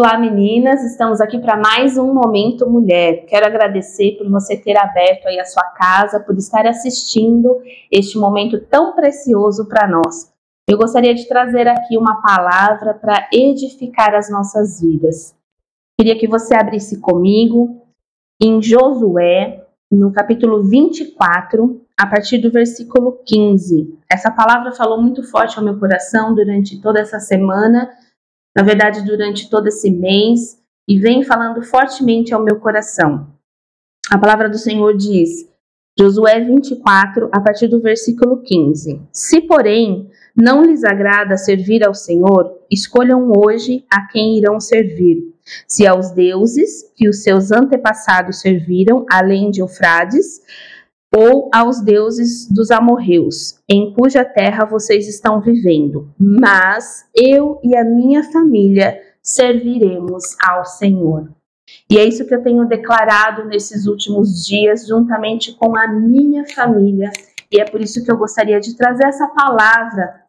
Olá meninas, estamos aqui para mais um Momento Mulher. Quero agradecer por você ter aberto aí a sua casa, por estar assistindo este momento tão precioso para nós. Eu gostaria de trazer aqui uma palavra para edificar as nossas vidas. Queria que você abrisse comigo em Josué, no capítulo 24, a partir do versículo 15. Essa palavra falou muito forte ao meu coração durante toda essa semana na verdade, durante todo esse mês, e vem falando fortemente ao meu coração. A palavra do Senhor diz, Josué 24, a partir do versículo 15: Se, porém, não lhes agrada servir ao Senhor, escolham hoje a quem irão servir. Se aos deuses que os seus antepassados serviram, além de Eufrades, ou aos deuses dos amorreus, em cuja terra vocês estão vivendo. Mas eu e a minha família serviremos ao Senhor. E é isso que eu tenho declarado nesses últimos dias, juntamente com a minha família. E é por isso que eu gostaria de trazer essa palavra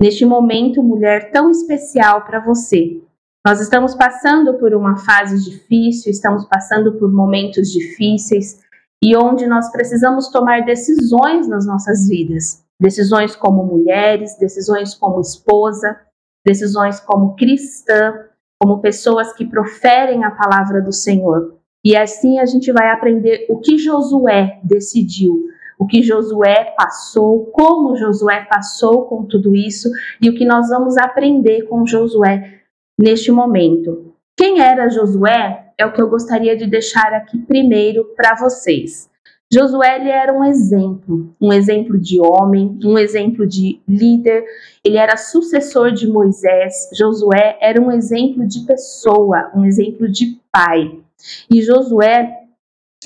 neste momento, mulher, tão especial para você. Nós estamos passando por uma fase difícil, estamos passando por momentos difíceis e onde nós precisamos tomar decisões nas nossas vidas. Decisões como mulheres, decisões como esposa, decisões como cristã, como pessoas que proferem a palavra do Senhor. E assim a gente vai aprender o que Josué decidiu, o que Josué passou, como Josué passou com tudo isso e o que nós vamos aprender com Josué neste momento. Quem era Josué? É o que eu gostaria de deixar aqui primeiro para vocês. Josué era um exemplo, um exemplo de homem, um exemplo de líder. Ele era sucessor de Moisés. Josué era um exemplo de pessoa, um exemplo de pai. E Josué,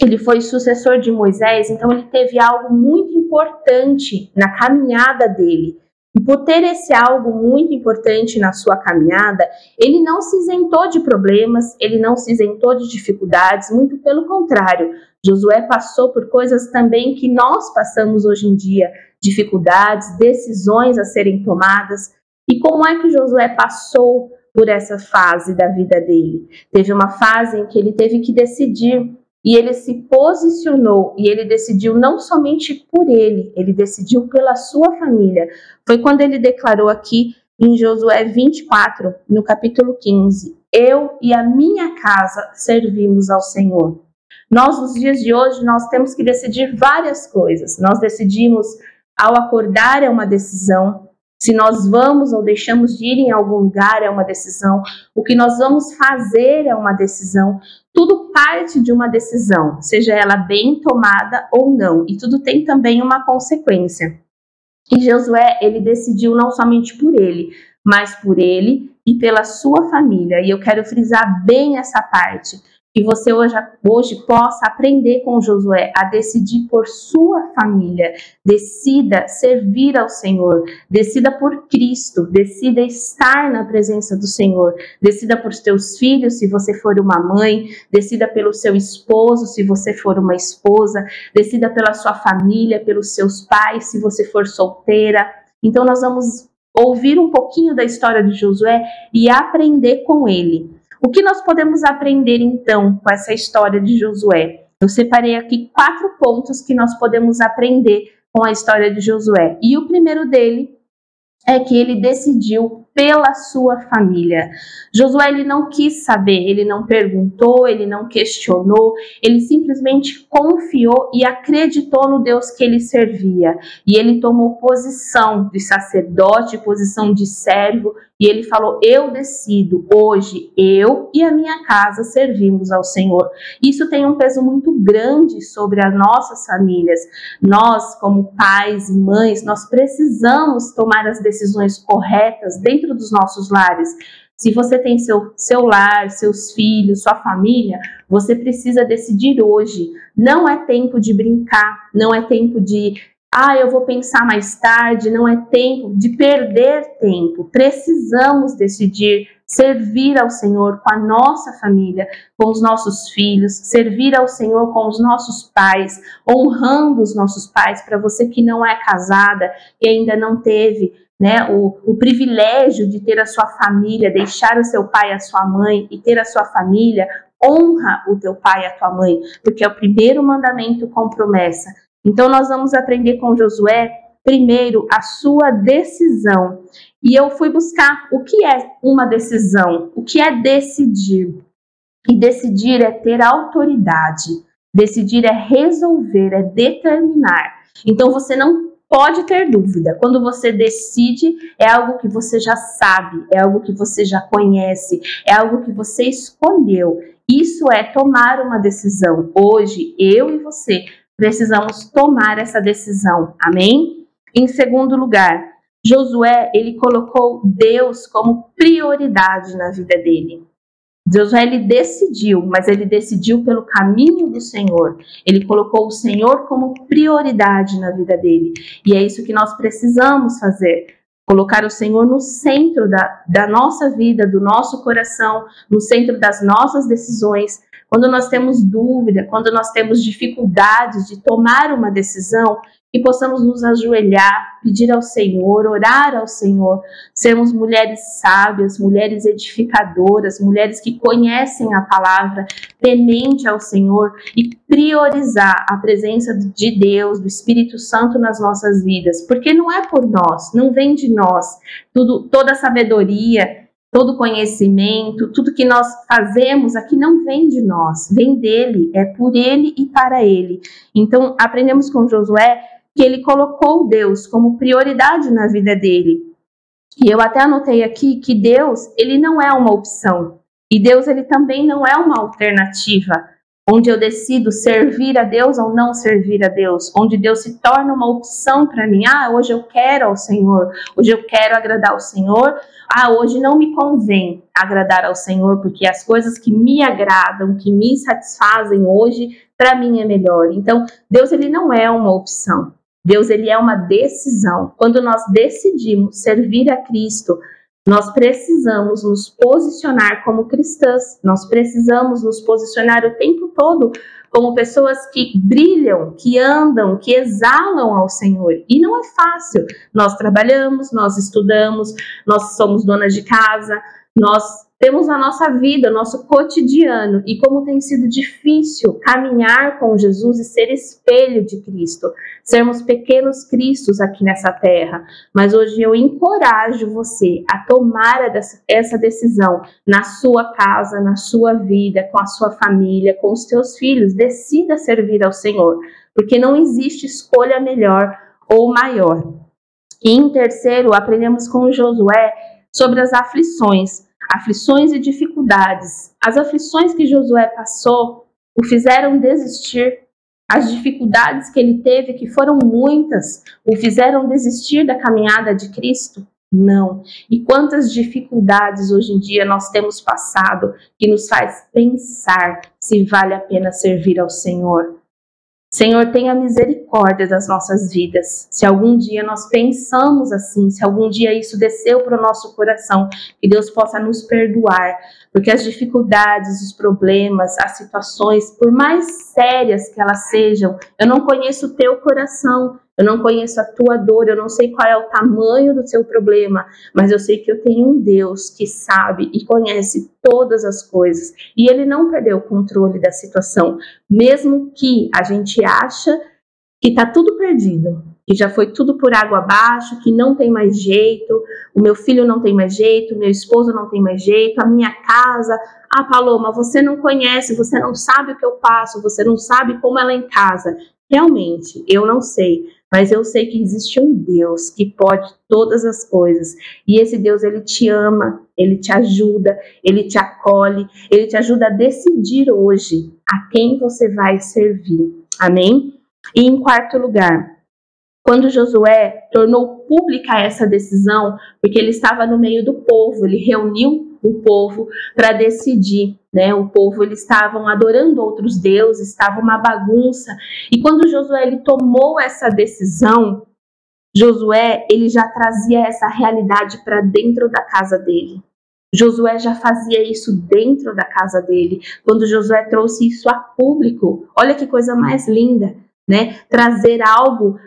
ele foi sucessor de Moisés, então ele teve algo muito importante na caminhada dele. E por ter esse algo muito importante na sua caminhada, ele não se isentou de problemas, ele não se isentou de dificuldades, muito pelo contrário. Josué passou por coisas também que nós passamos hoje em dia, dificuldades, decisões a serem tomadas. E como é que Josué passou por essa fase da vida dele? Teve uma fase em que ele teve que decidir e ele se posicionou e ele decidiu não somente por ele, ele decidiu pela sua família. Foi quando ele declarou aqui em Josué 24, no capítulo 15: Eu e a minha casa servimos ao Senhor. Nós, nos dias de hoje, nós temos que decidir várias coisas. Nós decidimos, ao acordar, é uma decisão. Se nós vamos ou deixamos de ir em algum lugar é uma decisão. O que nós vamos fazer é uma decisão. Tudo parte de uma decisão, seja ela bem tomada ou não, e tudo tem também uma consequência. E Josué, ele decidiu não somente por ele, mas por ele e pela sua família. E eu quero frisar bem essa parte que você hoje, hoje possa aprender com Josué a decidir por sua família. Decida servir ao Senhor. Decida por Cristo. Decida estar na presença do Senhor. Decida por seus filhos, se você for uma mãe. Decida pelo seu esposo, se você for uma esposa. Decida pela sua família, pelos seus pais, se você for solteira. Então, nós vamos ouvir um pouquinho da história de Josué e aprender com ele. O que nós podemos aprender então com essa história de Josué? Eu separei aqui quatro pontos que nós podemos aprender com a história de Josué. E o primeiro dele é que ele decidiu pela sua família. Josué ele não quis saber, ele não perguntou, ele não questionou, ele simplesmente confiou e acreditou no Deus que ele servia. E ele tomou posição de sacerdote, posição de servo, e ele falou: Eu decido, hoje eu e a minha casa servimos ao Senhor. Isso tem um peso muito grande sobre as nossas famílias. Nós, como pais e mães, nós precisamos tomar as decisões corretas dentro dentro dos nossos lares. Se você tem seu, seu lar, seus filhos, sua família, você precisa decidir hoje. Não é tempo de brincar, não é tempo de ah, eu vou pensar mais tarde, não é tempo de perder tempo. Precisamos decidir servir ao Senhor com a nossa família, com os nossos filhos, servir ao Senhor com os nossos pais, honrando os nossos pais. Para você que não é casada e ainda não teve né, o, o privilégio de ter a sua família, deixar o seu pai a sua mãe e ter a sua família, honra o teu pai e a tua mãe, porque é o primeiro mandamento com promessa. Então nós vamos aprender com Josué primeiro a sua decisão. E eu fui buscar o que é uma decisão, o que é decidir. E decidir é ter autoridade, decidir é resolver, é determinar. Então você não pode ter dúvida. Quando você decide, é algo que você já sabe, é algo que você já conhece, é algo que você escolheu. Isso é tomar uma decisão. Hoje, eu e você precisamos tomar essa decisão. Amém? Em segundo lugar, Josué, ele colocou Deus como prioridade na vida dele. Josué ele decidiu, mas ele decidiu pelo caminho do Senhor. Ele colocou o Senhor como prioridade na vida dele. E é isso que nós precisamos fazer. Colocar o Senhor no centro da, da nossa vida, do nosso coração, no centro das nossas decisões, quando nós temos dúvida, quando nós temos dificuldades de tomar uma decisão, que possamos nos ajoelhar, pedir ao Senhor, orar ao Senhor, sermos mulheres sábias, mulheres edificadoras, mulheres que conhecem a palavra, temente ao Senhor e priorizar a presença de Deus, do Espírito Santo nas nossas vidas, porque não é por nós, não vem de nós, tudo, toda a sabedoria, todo conhecimento, tudo que nós fazemos aqui não vem de nós, vem dele, é por ele e para ele. Então, aprendemos com Josué que ele colocou Deus como prioridade na vida dele. E eu até anotei aqui que Deus, ele não é uma opção. E Deus, ele também não é uma alternativa onde eu decido servir a Deus ou não servir a Deus, onde Deus se torna uma opção para mim. Ah, hoje eu quero ao Senhor, hoje eu quero agradar ao Senhor. Ah, hoje não me convém agradar ao Senhor, porque as coisas que me agradam, que me satisfazem hoje, para mim é melhor. Então, Deus ele não é uma opção. Deus ele é uma decisão. Quando nós decidimos servir a Cristo, nós precisamos nos posicionar como cristãs, nós precisamos nos posicionar o tempo todo como pessoas que brilham, que andam, que exalam ao Senhor. E não é fácil. Nós trabalhamos, nós estudamos, nós somos donas de casa, nós temos a nossa vida, nosso cotidiano e como tem sido difícil caminhar com Jesus e ser espelho de Cristo, sermos pequenos Cristos aqui nessa terra. Mas hoje eu encorajo você a tomar essa decisão na sua casa, na sua vida, com a sua família, com os teus filhos. Decida servir ao Senhor, porque não existe escolha melhor ou maior. E em terceiro, aprendemos com Josué sobre as aflições aflições e dificuldades. As aflições que Josué passou o fizeram desistir. As dificuldades que ele teve, que foram muitas, o fizeram desistir da caminhada de Cristo? Não. E quantas dificuldades hoje em dia nós temos passado que nos faz pensar se vale a pena servir ao Senhor? Senhor, tenha misericórdia das nossas vidas. Se algum dia nós pensamos assim, se algum dia isso desceu para o nosso coração, que Deus possa nos perdoar, porque as dificuldades, os problemas, as situações, por mais sérias que elas sejam, eu não conheço o teu coração, eu não conheço a tua dor, eu não sei qual é o tamanho do seu problema, mas eu sei que eu tenho um Deus que sabe e conhece todas as coisas. E ele não perdeu o controle da situação, mesmo que a gente acha que está tudo perdido, que já foi tudo por água abaixo, que não tem mais jeito, o meu filho não tem mais jeito, meu esposo não tem mais jeito, a minha casa. Ah, Paloma, você não conhece, você não sabe o que eu passo, você não sabe como ela é em casa. Realmente, eu não sei, mas eu sei que existe um Deus que pode todas as coisas. E esse Deus, ele te ama, ele te ajuda, ele te acolhe, ele te ajuda a decidir hoje a quem você vai servir. Amém? E em quarto lugar, quando Josué tornou pública essa decisão, porque ele estava no meio do povo, ele reuniu o povo para decidir, né? O povo eles estavam adorando outros deuses, estava uma bagunça. E quando Josué ele tomou essa decisão, Josué ele já trazia essa realidade para dentro da casa dele. Josué já fazia isso dentro da casa dele, quando Josué trouxe isso a público. Olha que coisa mais linda, né? Trazer algo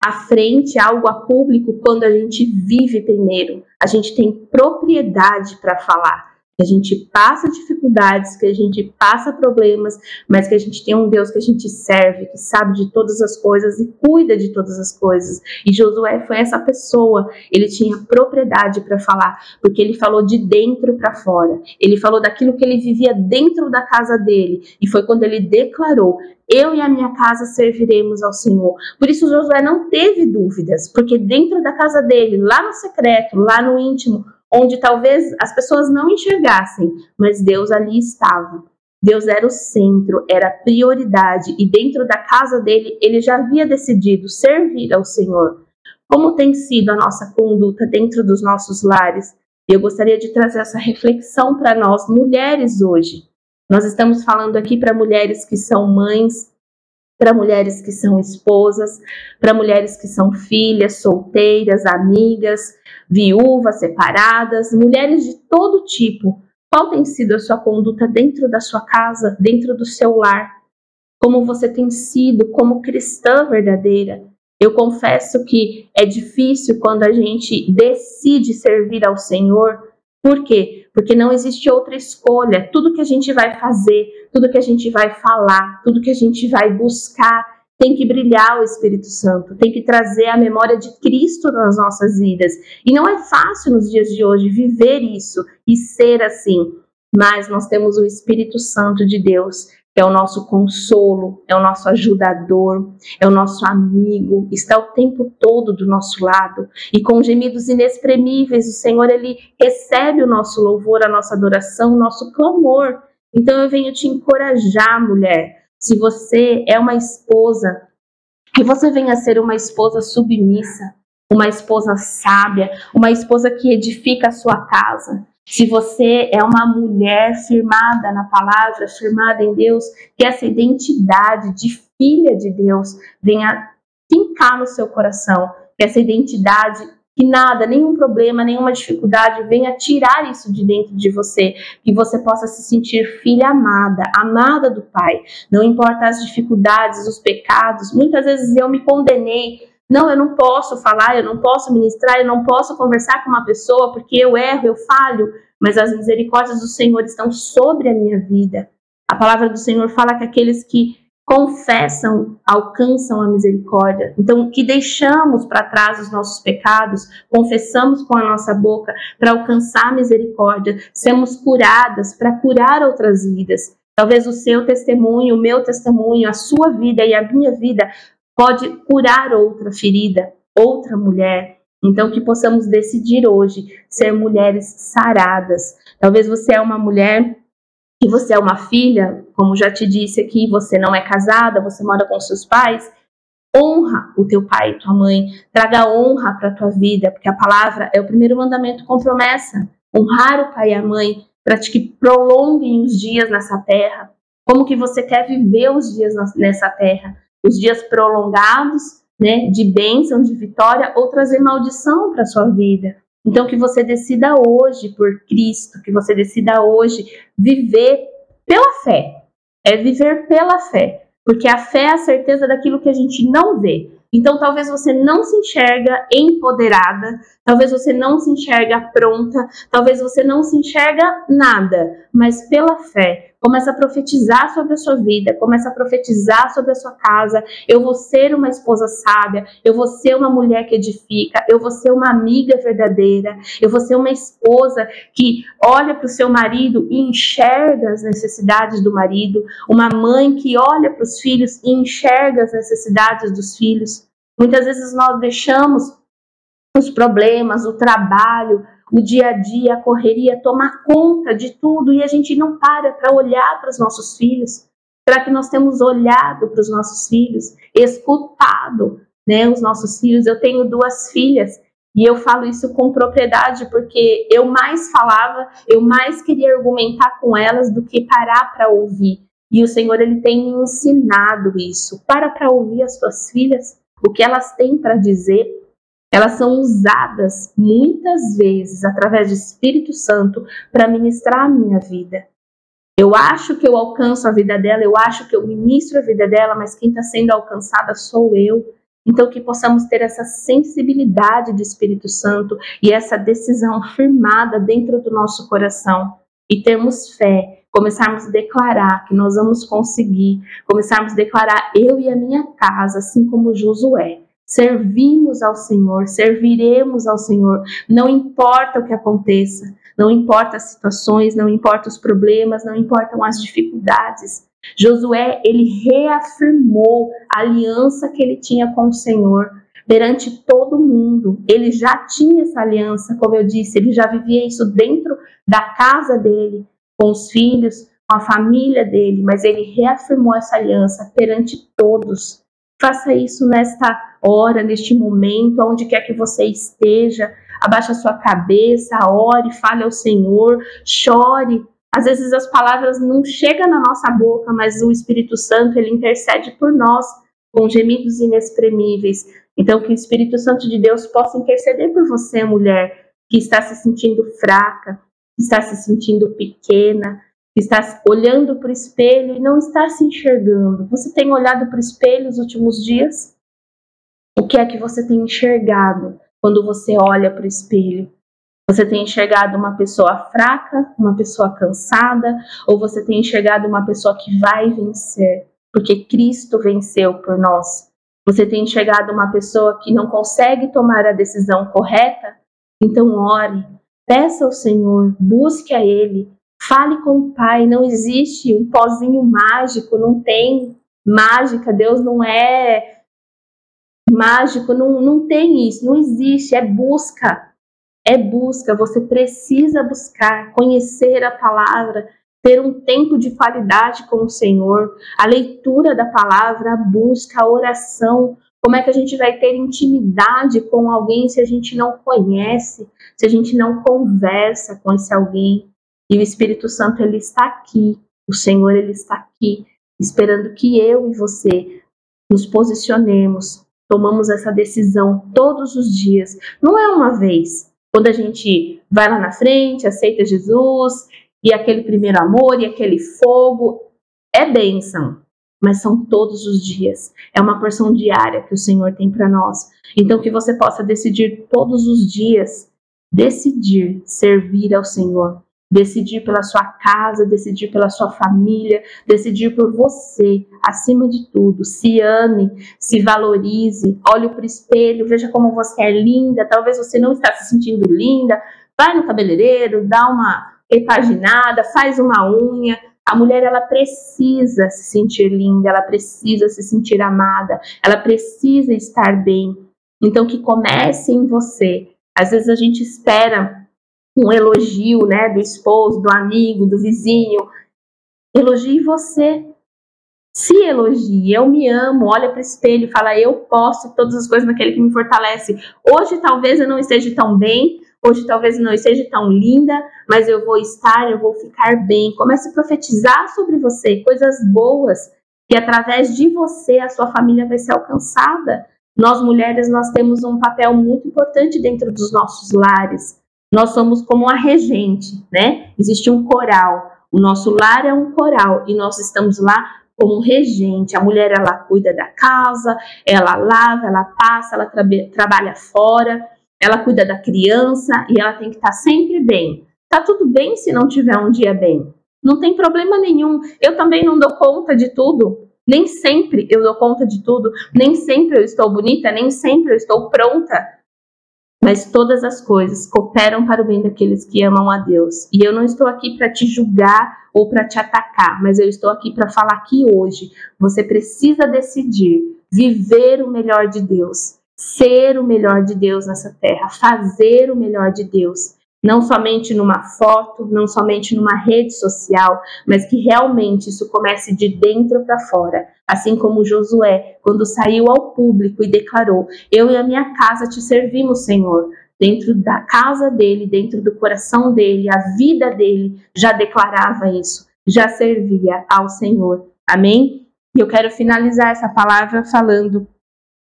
à frente, algo a público, quando a gente vive primeiro. A gente tem propriedade para falar que a gente passa dificuldades, que a gente passa problemas, mas que a gente tem um Deus que a gente serve, que sabe de todas as coisas e cuida de todas as coisas. E Josué foi essa pessoa, ele tinha propriedade para falar, porque ele falou de dentro para fora. Ele falou daquilo que ele vivia dentro da casa dele, e foi quando ele declarou: eu e a minha casa serviremos ao Senhor. Por isso Josué não teve dúvidas, porque dentro da casa dele, lá no secreto, lá no íntimo, onde talvez as pessoas não enxergassem, mas Deus ali estava. Deus era o centro, era a prioridade, e dentro da casa dele, ele já havia decidido servir ao Senhor. Como tem sido a nossa conduta dentro dos nossos lares? Eu gostaria de trazer essa reflexão para nós, mulheres, hoje. Nós estamos falando aqui para mulheres que são mães, para mulheres que são esposas, para mulheres que são filhas, solteiras, amigas, viúvas, separadas, mulheres de todo tipo. Qual tem sido a sua conduta dentro da sua casa, dentro do seu lar? Como você tem sido como cristã verdadeira? Eu confesso que é difícil quando a gente decide servir ao Senhor. Por quê? Porque não existe outra escolha. Tudo que a gente vai fazer, tudo que a gente vai falar, tudo que a gente vai buscar, tem que brilhar o Espírito Santo, tem que trazer a memória de Cristo nas nossas vidas. E não é fácil nos dias de hoje viver isso e ser assim, mas nós temos o Espírito Santo de Deus, que é o nosso consolo, é o nosso ajudador, é o nosso amigo, está o tempo todo do nosso lado. E com gemidos inexprimíveis, o Senhor ele recebe o nosso louvor, a nossa adoração, o nosso clamor. Então eu venho te encorajar, mulher, se você é uma esposa, que você venha ser uma esposa submissa, uma esposa sábia, uma esposa que edifica a sua casa. Se você é uma mulher firmada na palavra, firmada em Deus, que essa identidade de filha de Deus venha fincar no seu coração, que essa identidade que nada, nenhum problema, nenhuma dificuldade venha tirar isso de dentro de você, que você possa se sentir filha amada, amada do Pai. Não importa as dificuldades, os pecados. Muitas vezes eu me condenei. Não, eu não posso falar, eu não posso ministrar, eu não posso conversar com uma pessoa porque eu erro, eu falho, mas as misericórdias do Senhor estão sobre a minha vida. A palavra do Senhor fala que aqueles que confessam, alcançam a misericórdia. Então, que deixamos para trás os nossos pecados, confessamos com a nossa boca para alcançar a misericórdia, sermos curadas para curar outras vidas. Talvez o seu testemunho, o meu testemunho, a sua vida e a minha vida pode curar outra ferida, outra mulher. Então, que possamos decidir hoje ser mulheres saradas. Talvez você é uma mulher que você é uma filha, como já te disse aqui, você não é casada, você mora com seus pais, honra o teu pai e tua mãe, traga honra para a tua vida, porque a palavra é o primeiro mandamento com promessa. Honrar o pai e a mãe para que prolonguem os dias nessa terra. Como que você quer viver os dias nessa terra? Os dias prolongados, né, de bênção, de vitória, ou trazer maldição para sua vida. Então, que você decida hoje por Cristo, que você decida hoje viver pela fé. É viver pela fé. Porque a fé é a certeza daquilo que a gente não vê. Então, talvez você não se enxerga empoderada, talvez você não se enxerga pronta, talvez você não se enxerga nada, mas pela fé, começa a profetizar sobre a sua vida, começa a profetizar sobre a sua casa. Eu vou ser uma esposa sábia, eu vou ser uma mulher que edifica, eu vou ser uma amiga verdadeira, eu vou ser uma esposa que olha para o seu marido e enxerga as necessidades do marido, uma mãe que olha para os filhos e enxerga as necessidades dos filhos. Muitas vezes nós deixamos os problemas, o trabalho, o dia a dia, a correria tomar conta de tudo e a gente não para para olhar para os nossos filhos. Será que nós temos olhado para os nossos filhos, escutado né, os nossos filhos? Eu tenho duas filhas E eu falo isso com propriedade porque eu mais falava, eu mais queria argumentar com elas do que parar para ouvir. E o Senhor ele tem me ensinado isso. Para para ouvir as tuas filhas, o que elas têm para dizer. Elas são usadas muitas vezes através do Espírito Santo para ministrar a minha vida. Eu acho que eu alcanço a vida dela, eu acho que eu ministro a vida dela, mas quem está sendo alcançada sou eu. Então, que possamos ter essa sensibilidade do Espírito Santo e essa decisão firmada dentro do nosso coração e termos fé, começarmos a declarar que nós vamos conseguir, começarmos a declarar eu e a minha casa, assim como Josué. Servimos ao Senhor, serviremos ao Senhor, não importa o que aconteça, não importa as situações, não importa os problemas, não importam as dificuldades. Josué, ele reafirmou a aliança que ele tinha com o Senhor perante todo mundo. Ele já tinha essa aliança, como eu disse, ele já vivia isso dentro da casa dele, com os filhos, com a família dele, mas ele reafirmou essa aliança perante todos. Faça isso nesta hora, neste momento, onde quer que você esteja abaixe a sua cabeça, ore, fale ao Senhor, chore. Às vezes as palavras não chegam na nossa boca, mas o Espírito Santo ele intercede por nós com gemidos inexprimíveis. Então que o Espírito Santo de Deus possa interceder por você, mulher, que está se sentindo fraca, que está se sentindo pequena, que está olhando para o espelho e não está se enxergando. Você tem olhado para o espelho nos últimos dias? O que é que você tem enxergado? quando você olha para o espelho? Você tem enxergado uma pessoa fraca, uma pessoa cansada, ou você tem enxergado uma pessoa que vai vencer, porque Cristo venceu por nós? Você tem enxergado uma pessoa que não consegue tomar a decisão correta? Então ore, peça ao Senhor, busque a Ele, fale com o Pai. Não existe um pozinho mágico, não tem mágica. Deus não é mágico, não, não tem isso, não existe, é busca. É busca, você precisa buscar, conhecer a palavra, ter um tempo de qualidade com o Senhor, a leitura da palavra, a busca, a oração. Como é que a gente vai ter intimidade com alguém se a gente não conhece, se a gente não conversa com esse alguém? E o Espírito Santo ele está aqui, o Senhor ele está aqui, esperando que eu e você nos posicionemos tomamos essa decisão todos os dias. Não é uma vez. Quando a gente vai lá na frente, aceita Jesus, e aquele primeiro amor, e aquele fogo, é bênção. Mas são todos os dias. É uma porção diária que o Senhor tem para nós. Então, que você possa decidir todos os dias, decidir servir ao Senhor decidir pela sua casa, decidir pela sua família, decidir por você, acima de tudo. Se ame, se valorize, olhe para o espelho, veja como você é linda. Talvez você não está se sentindo linda. Vai no cabeleireiro, dá uma repaginada, faz uma unha. A mulher ela precisa se sentir linda, ela precisa se sentir amada, ela precisa estar bem. Então que comece em você. Às vezes a gente espera um elogio, né, do esposo, do amigo, do vizinho. Elogie você. Se elogie, eu me amo, olha para o espelho e fala, eu posso todas as coisas naquele que me fortalece. Hoje talvez eu não esteja tão bem, hoje talvez eu não esteja tão linda, mas eu vou estar, eu vou ficar bem. Comece a profetizar sobre você coisas boas, que através de você a sua família vai ser alcançada. Nós mulheres, nós temos um papel muito importante dentro dos nossos lares nós somos como a regente, né? Existe um coral. O nosso lar é um coral e nós estamos lá como regente. A mulher ela cuida da casa, ela lava, ela passa, ela tra trabalha fora, ela cuida da criança e ela tem que estar tá sempre bem. Tá tudo bem se não tiver um dia bem. Não tem problema nenhum. Eu também não dou conta de tudo. Nem sempre eu dou conta de tudo. Nem sempre eu estou bonita, nem sempre eu estou pronta mas todas as coisas cooperam para o bem daqueles que amam a Deus. E eu não estou aqui para te julgar ou para te atacar, mas eu estou aqui para falar que hoje você precisa decidir viver o melhor de Deus, ser o melhor de Deus nessa terra, fazer o melhor de Deus não somente numa foto, não somente numa rede social, mas que realmente isso comece de dentro para fora. Assim como Josué, quando saiu ao público e declarou: Eu e a minha casa te servimos, Senhor. dentro da casa dele, dentro do coração dele, a vida dele já declarava isso, já servia ao Senhor. Amém? E eu quero finalizar essa palavra falando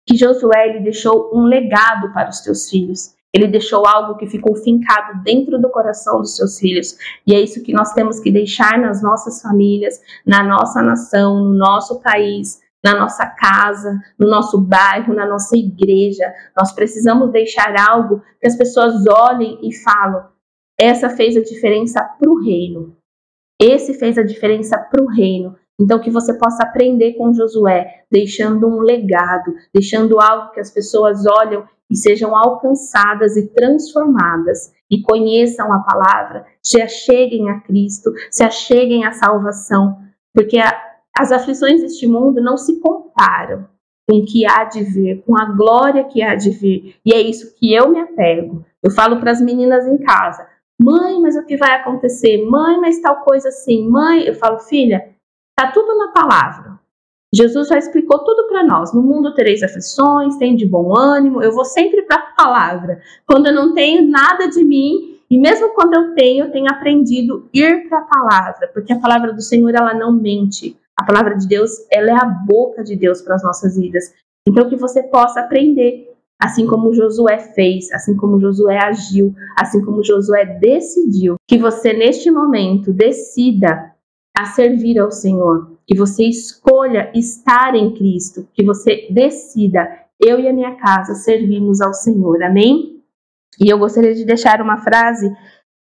que Josué ele deixou um legado para os teus filhos. Ele deixou algo que ficou fincado dentro do coração dos seus filhos. E é isso que nós temos que deixar nas nossas famílias, na nossa nação, no nosso país, na nossa casa, no nosso bairro, na nossa igreja. Nós precisamos deixar algo que as pessoas olhem e falam: essa fez a diferença para o reino. Esse fez a diferença para o reino. Então, que você possa aprender com Josué, deixando um legado, deixando algo que as pessoas olham e sejam alcançadas e transformadas e conheçam a palavra, se acheguem a Cristo, se acheguem à salvação, porque a, as aflições deste mundo não se comparam com o que há de vir, com a glória que há de vir. E é isso que eu me apego. Eu falo para as meninas em casa: mãe, mas o que vai acontecer? Mãe, mas tal coisa assim. Mãe, eu falo, filha, tá tudo na palavra. Jesus já explicou tudo para nós. No mundo tereis aflições, tem de bom ânimo. Eu vou sempre para a palavra. Quando eu não tenho nada de mim, e mesmo quando eu tenho, eu tenho aprendido ir para a palavra, porque a palavra do Senhor ela não mente. A palavra de Deus, ela é a boca de Deus para as nossas vidas. Então que você possa aprender, assim como Josué fez, assim como Josué agiu, assim como Josué decidiu, que você neste momento decida a servir ao Senhor, que você escolha estar em Cristo, que você decida, eu e a minha casa servimos ao Senhor. Amém? E eu gostaria de deixar uma frase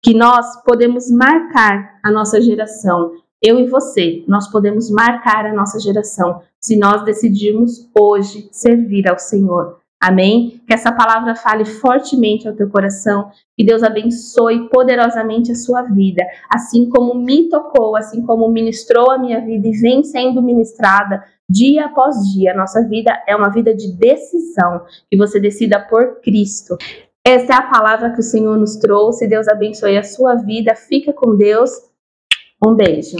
que nós podemos marcar a nossa geração eu e você, nós podemos marcar a nossa geração se nós decidirmos hoje servir ao Senhor. Amém? Que essa palavra fale fortemente ao teu coração, que Deus abençoe poderosamente a sua vida, assim como me tocou, assim como ministrou a minha vida e vem sendo ministrada dia após dia. Nossa vida é uma vida de decisão, que você decida por Cristo. Essa é a palavra que o Senhor nos trouxe. Deus abençoe a sua vida. Fica com Deus. Um beijo.